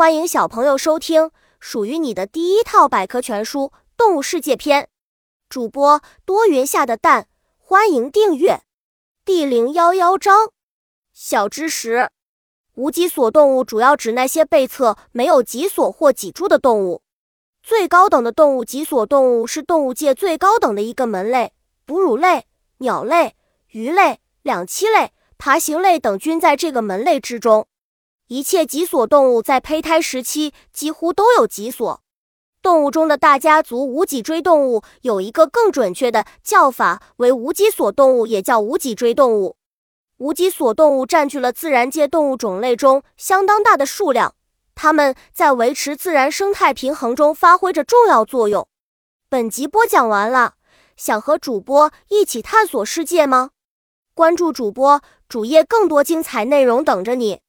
欢迎小朋友收听属于你的第一套百科全书《动物世界篇》。主播多云下的蛋，欢迎订阅。第零幺幺章：小知识。无脊索动物主要指那些背侧没有脊索或脊柱的动物。最高等的动物脊索动物是动物界最高等的一个门类，哺乳类、鸟类、鱼类、两栖类、爬行类等均在这个门类之中。一切脊索动物在胚胎时期几乎都有脊索。动物中的大家族无脊椎动物有一个更准确的叫法为无脊索动物，也叫无脊椎动物。无脊索动物占据了自然界动物种类中相当大的数量。它们在维持自然生态平衡中发挥着重要作用。本集播讲完了，想和主播一起探索世界吗？关注主播主页，更多精彩内容等着你。